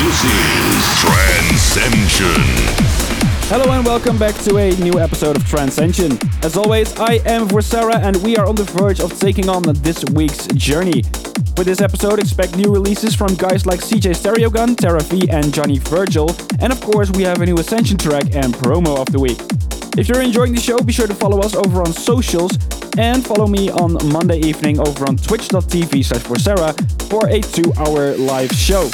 this is Trancescension. Hello and welcome back to a new episode of Trancescension. As always, I am Vorcera and we are on the verge of taking on this week's journey. With this episode, expect new releases from guys like CJ Stereogun, Terra V, and Jhonny Vergel, and of course, we have a new Ascension track and promo of the week. If you're enjoying the show, be sure to follow us over on socials and follow me on Monday evening over on twitch.tv slash for a two hour live show.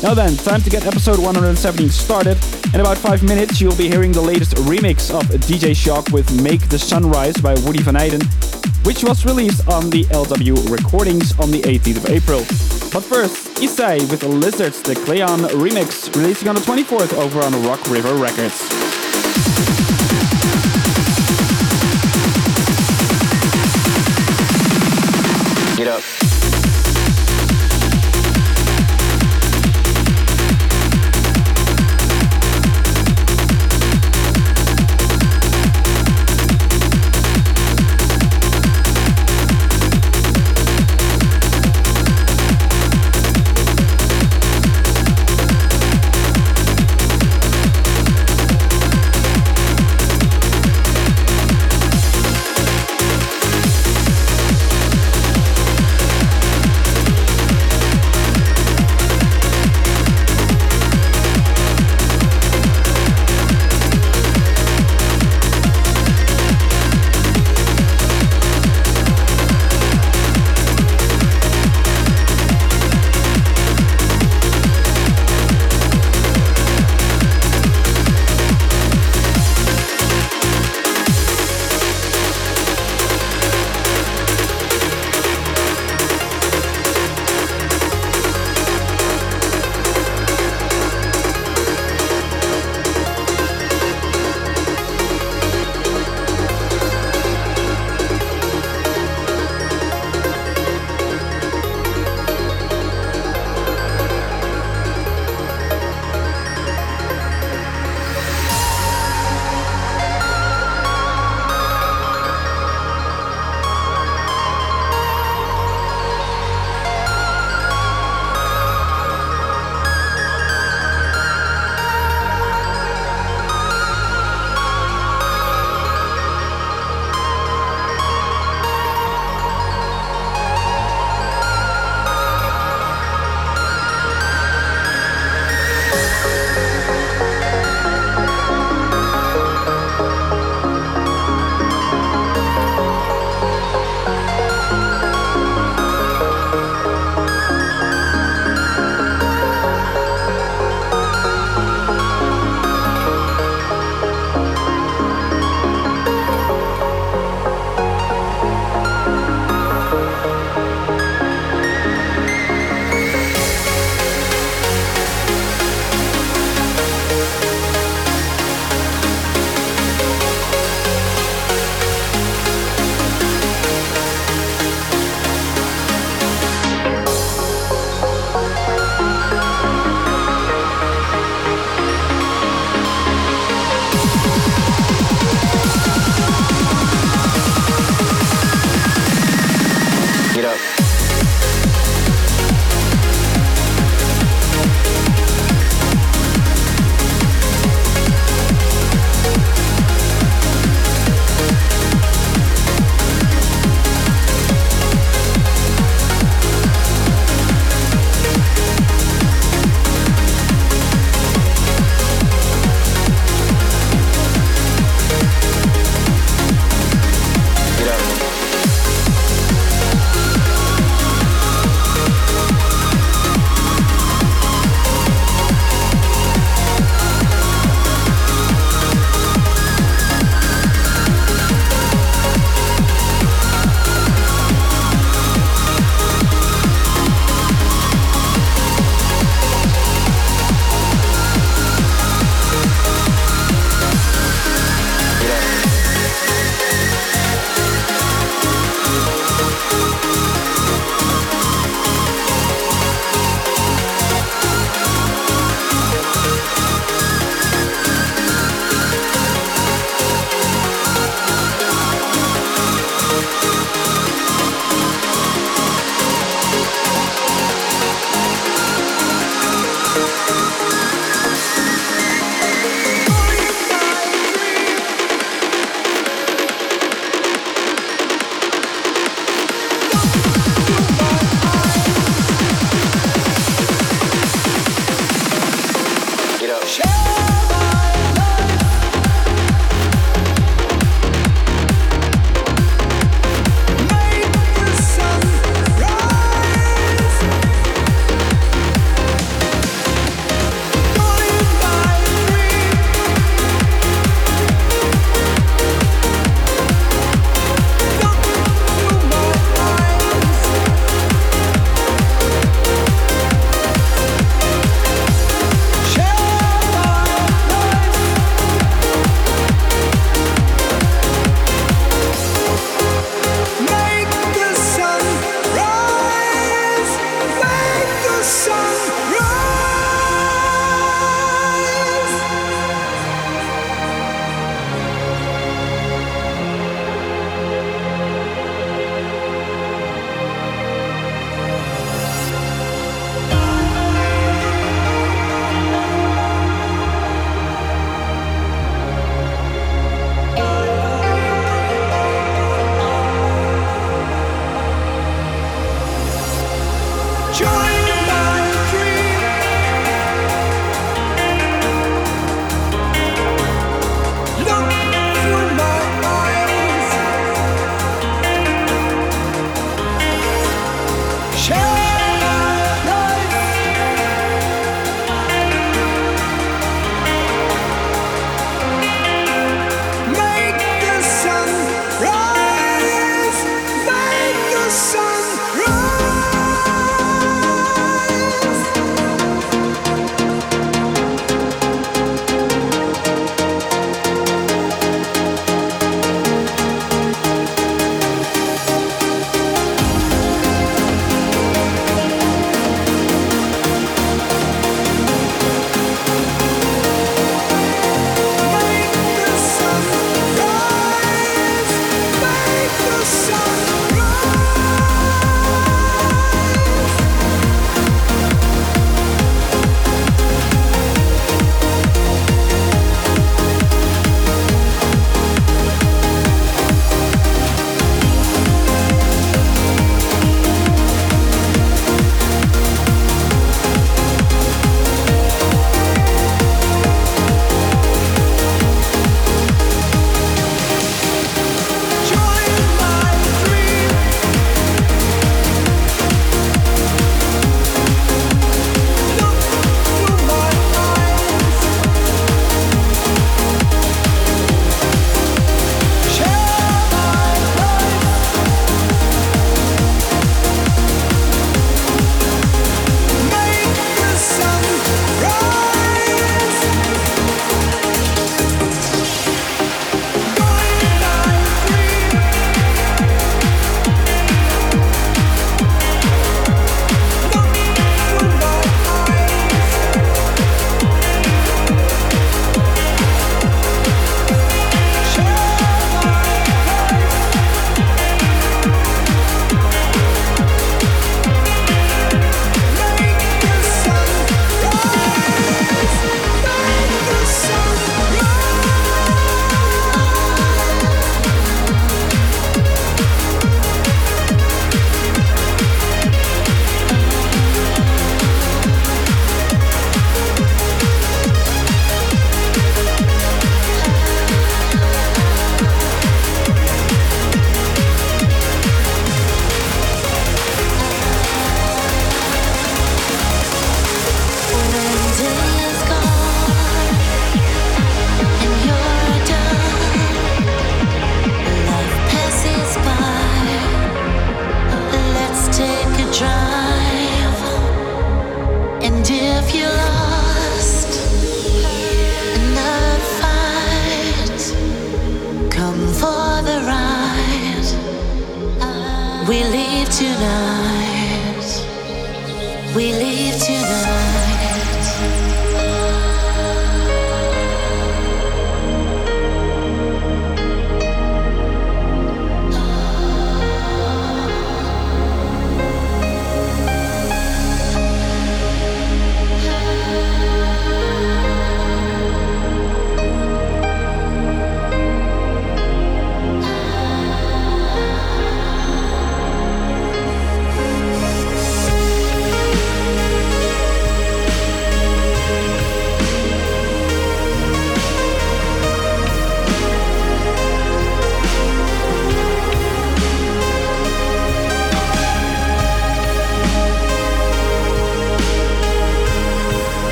Now then, time to get episode 117 started. In about 5 minutes, you'll be hearing the latest remix of DJ Shog with Make the Sunrise by Woody Van Eyden, which was released on the LW Recordings on the 18th of April. But first, Isei with Lizards, the Clion remix, releasing on the 24th over on Rock River Records.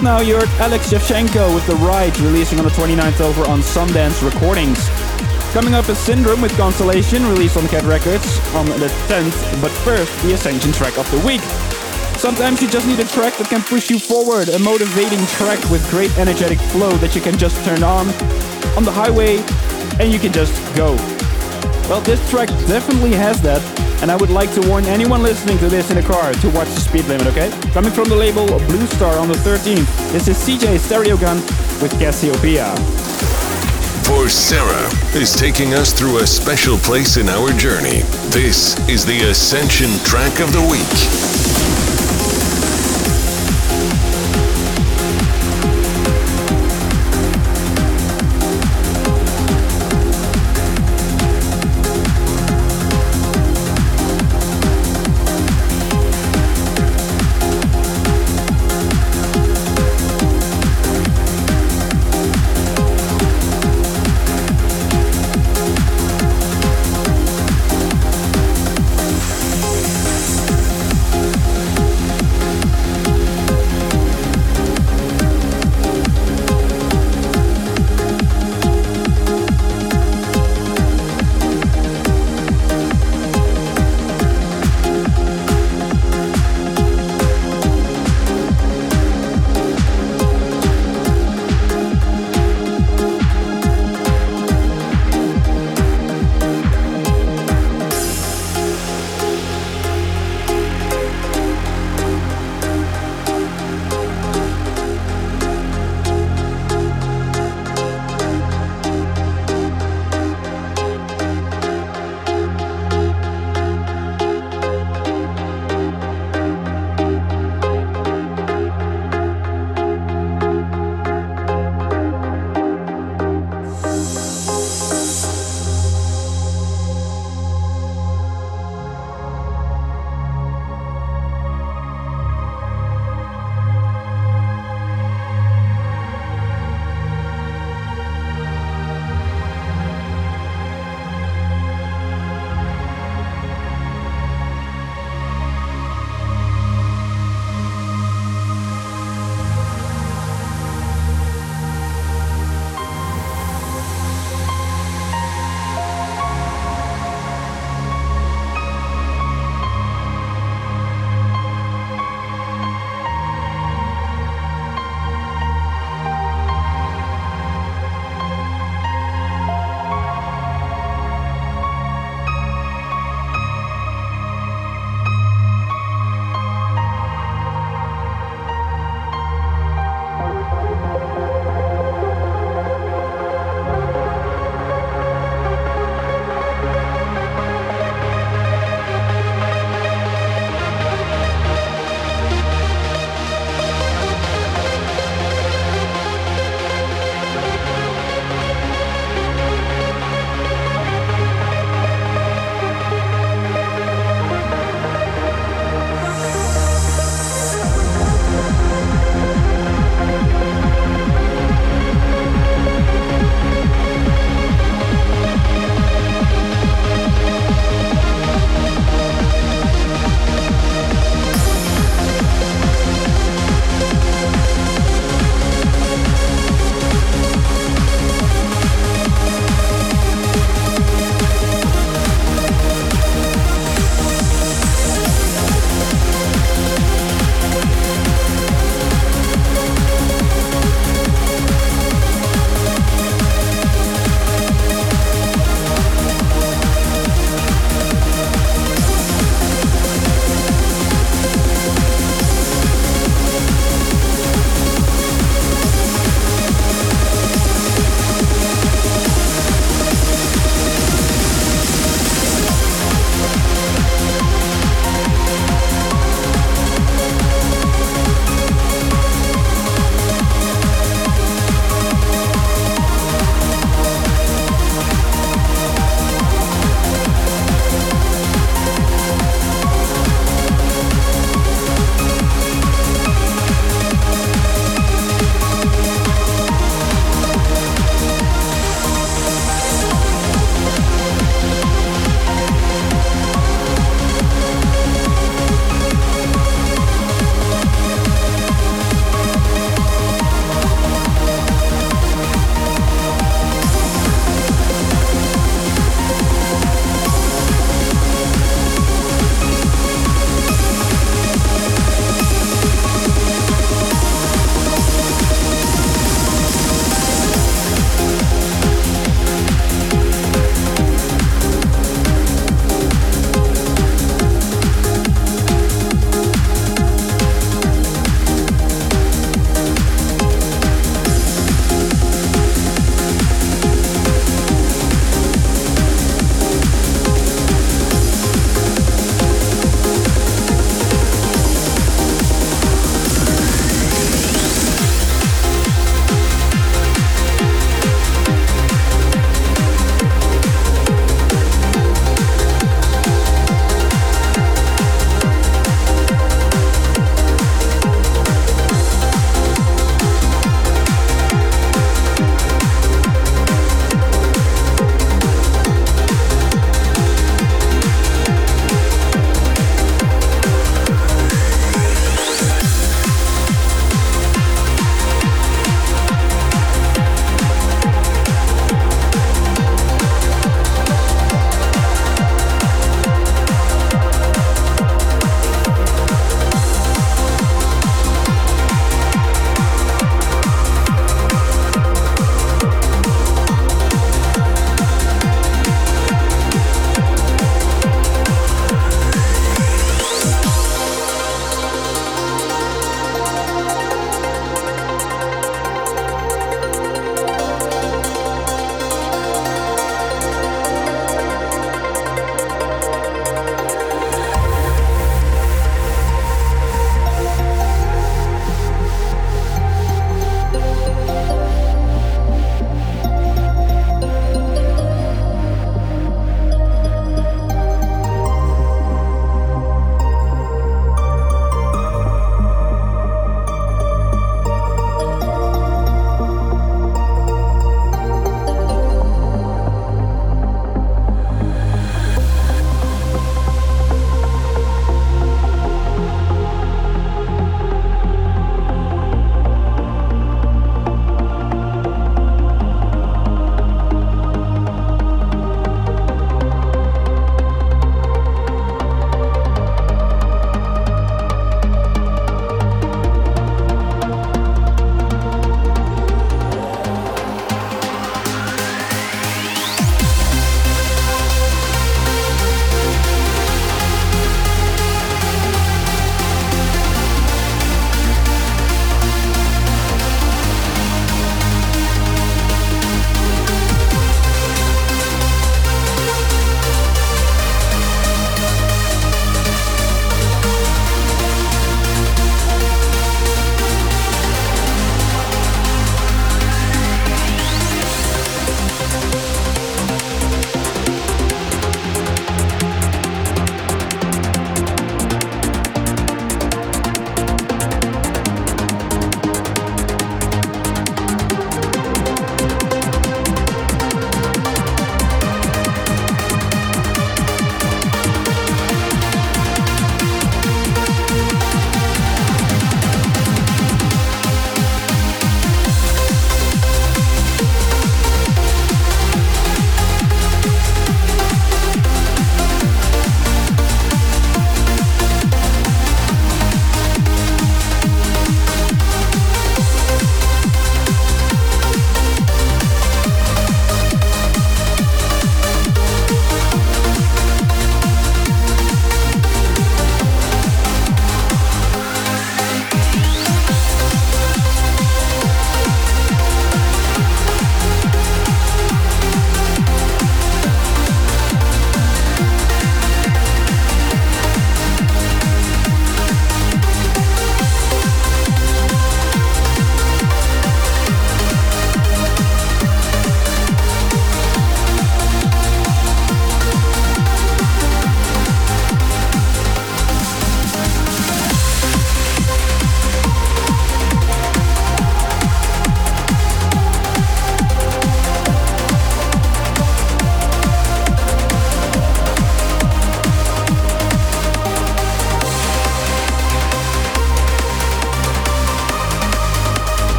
Just now you heard Alex Shevchenko with The Ride, releasing on the 29th over on Sundance Recordings. Coming up is Syn Drome with Constellation, released on Cat Records on the 10th, but first, the Ascension track of the week. Sometimes you just need a track that can push you forward, a motivating track with great energetic flow that you can just turn on on the highway and you can just go. Well, this track definitely has that, and I would like to warn anyone listening to this in a car to watch the speed limit, okay? Coming from the label Blue Star on the 13th, this is CJ Stereogun with Cassiopeia. Vorcera is taking us through a special place in our journey. This is the Ascension track of the week.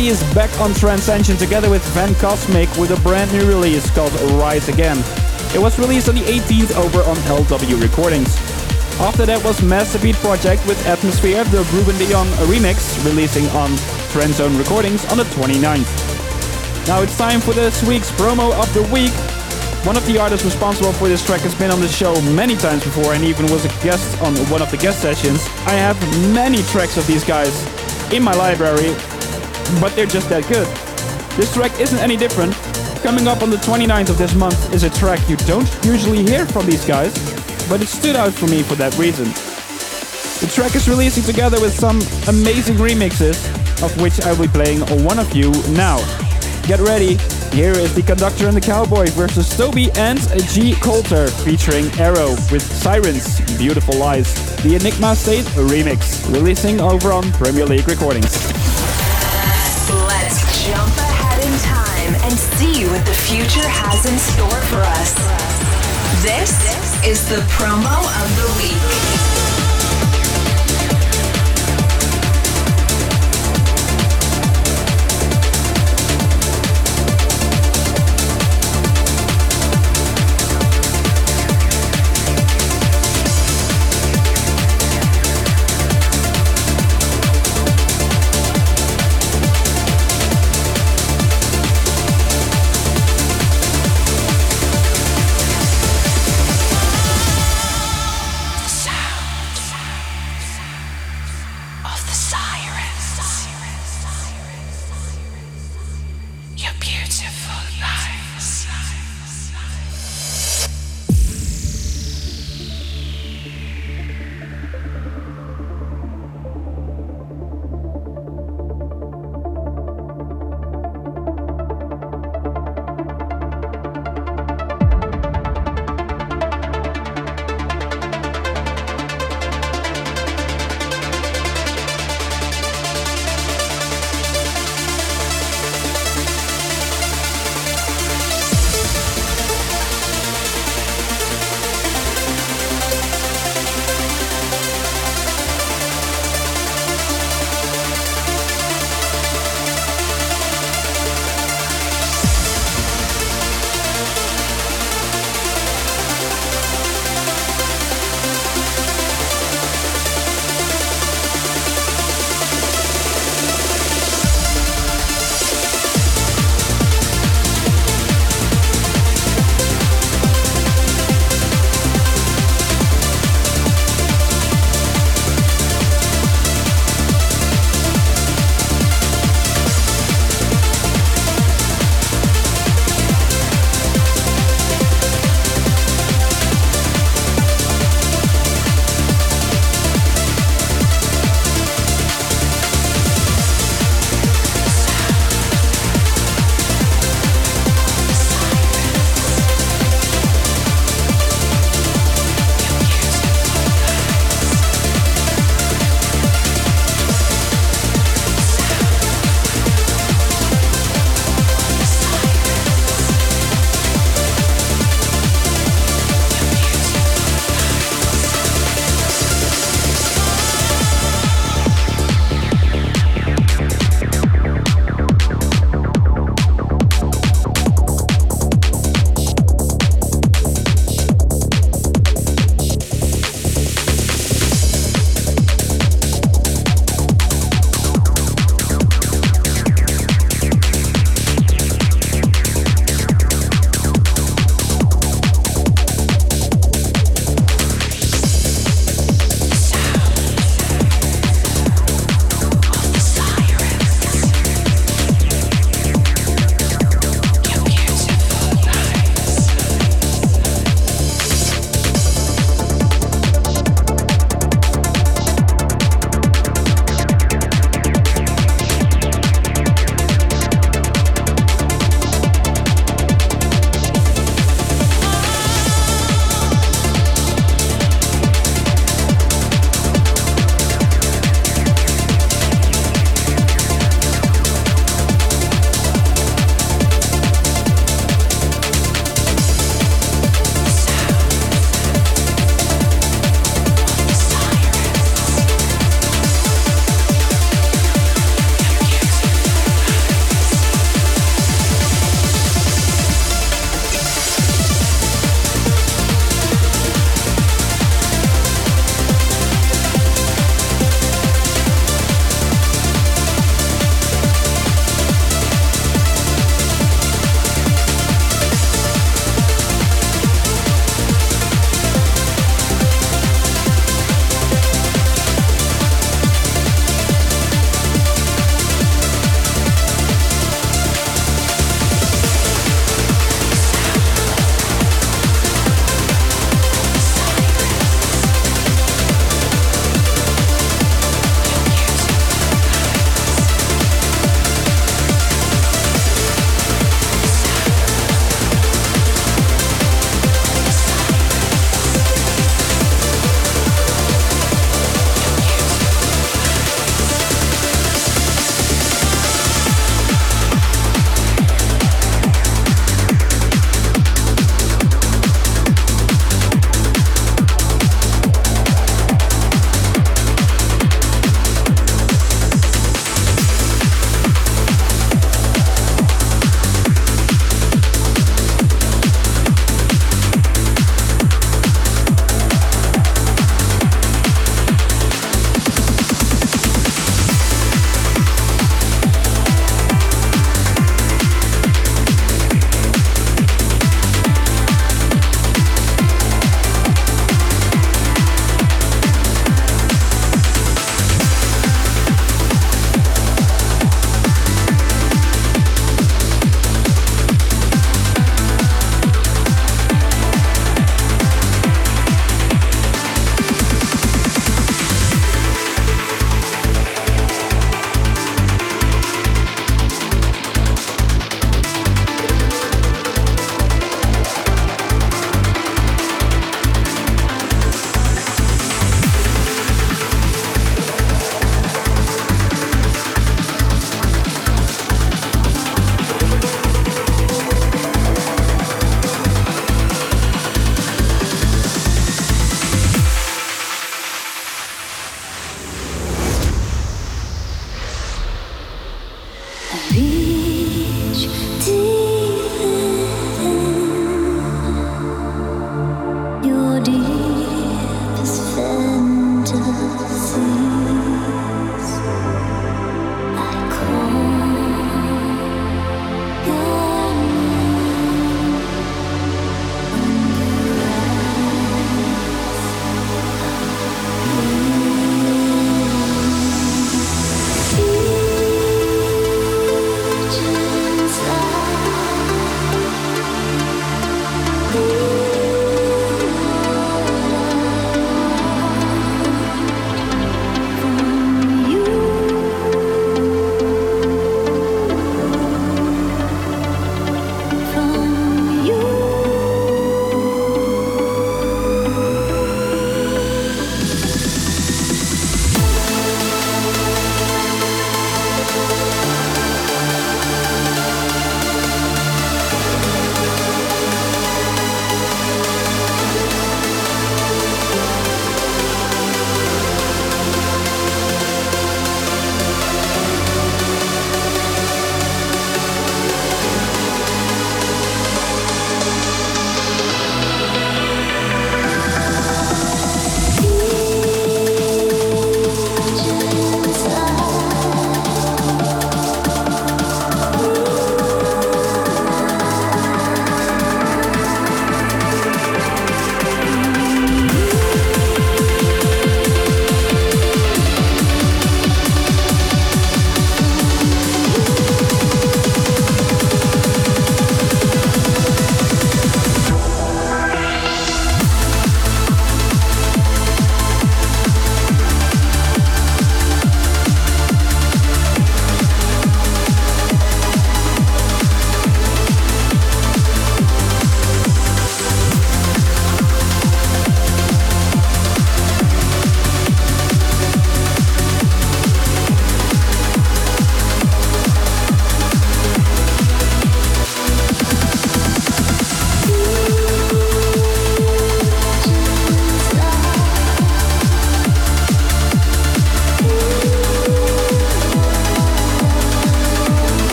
Is back on Trancescension together with Van Cosmic with a brand new release called Rise Again. It was released on the 18th over on LW Recordings. After that was Master Beat Projekt with Atmosphere, the Ruben de Jong remix, releasing on TranZone Recordings on the 29th. Now it's time for this week's promo of the week. One of the artists responsible for this track has been on the show many times before and even was a guest on one of the guest sessions. I have many tracks of these guys in my library, but they're just that good. This track isn't any different. Coming up on the 29th of this month is a track you don't usually hear from these guys, but it stood out for me for that reason. The track is releasing together with some amazing remixes, of which I will be playing one of you now. Get ready, here is the Conductor and the Cowboy versus STOBY and G. Coulter featuring Aero with Sirens, Beautiful Lies, the Enigma State remix, releasing over on Premier League Recordings. Time and see what the future has in store for us. This is the promo of the week.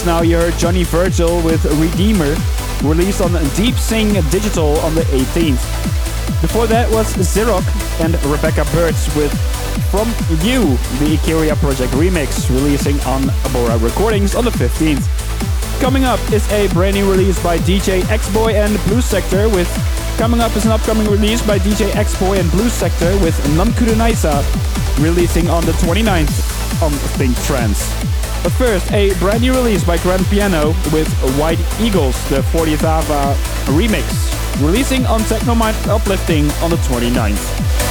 Just now you heard Jhonny Vergel with Redeemer, released on Deepsing Digital on the 18th. Before that was Zhiroc and Rebecca Burch with From You, the Ikerya Project remix, releasing on Abora Recordings on the 15th. Coming up is a brand new release by DJ X-Boy and Blue Sector with Coming up is an upcoming release by DJ X-Boy and Blue Sector with Namkurunaisa, releasing on the 29th on Think Trance. But first, a brand new release by Grande Piano with White Eagles, the 40Thavha remix, releasing on Tecnomind Uplifting on the 29th.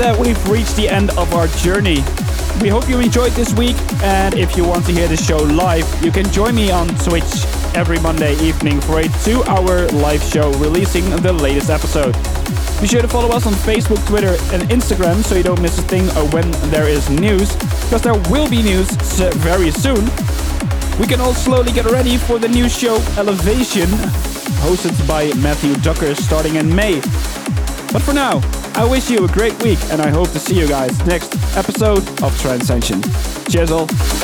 That, we've reached the end of our journey. We hope you enjoyed this week, and if you want to hear the show live, you can join me on Twitch every Monday evening for a two hour live show releasing the latest episode. Be sure to follow us on Facebook, Twitter, and Instagram so you don't miss a thing when there is news, because there will be news very soon. We can all slowly get ready for the new show Elevation, hosted by Matthew Ducker starting in May. But for now, I wish you a great week and I hope to see you guys next episode of Trancescension. Cheers.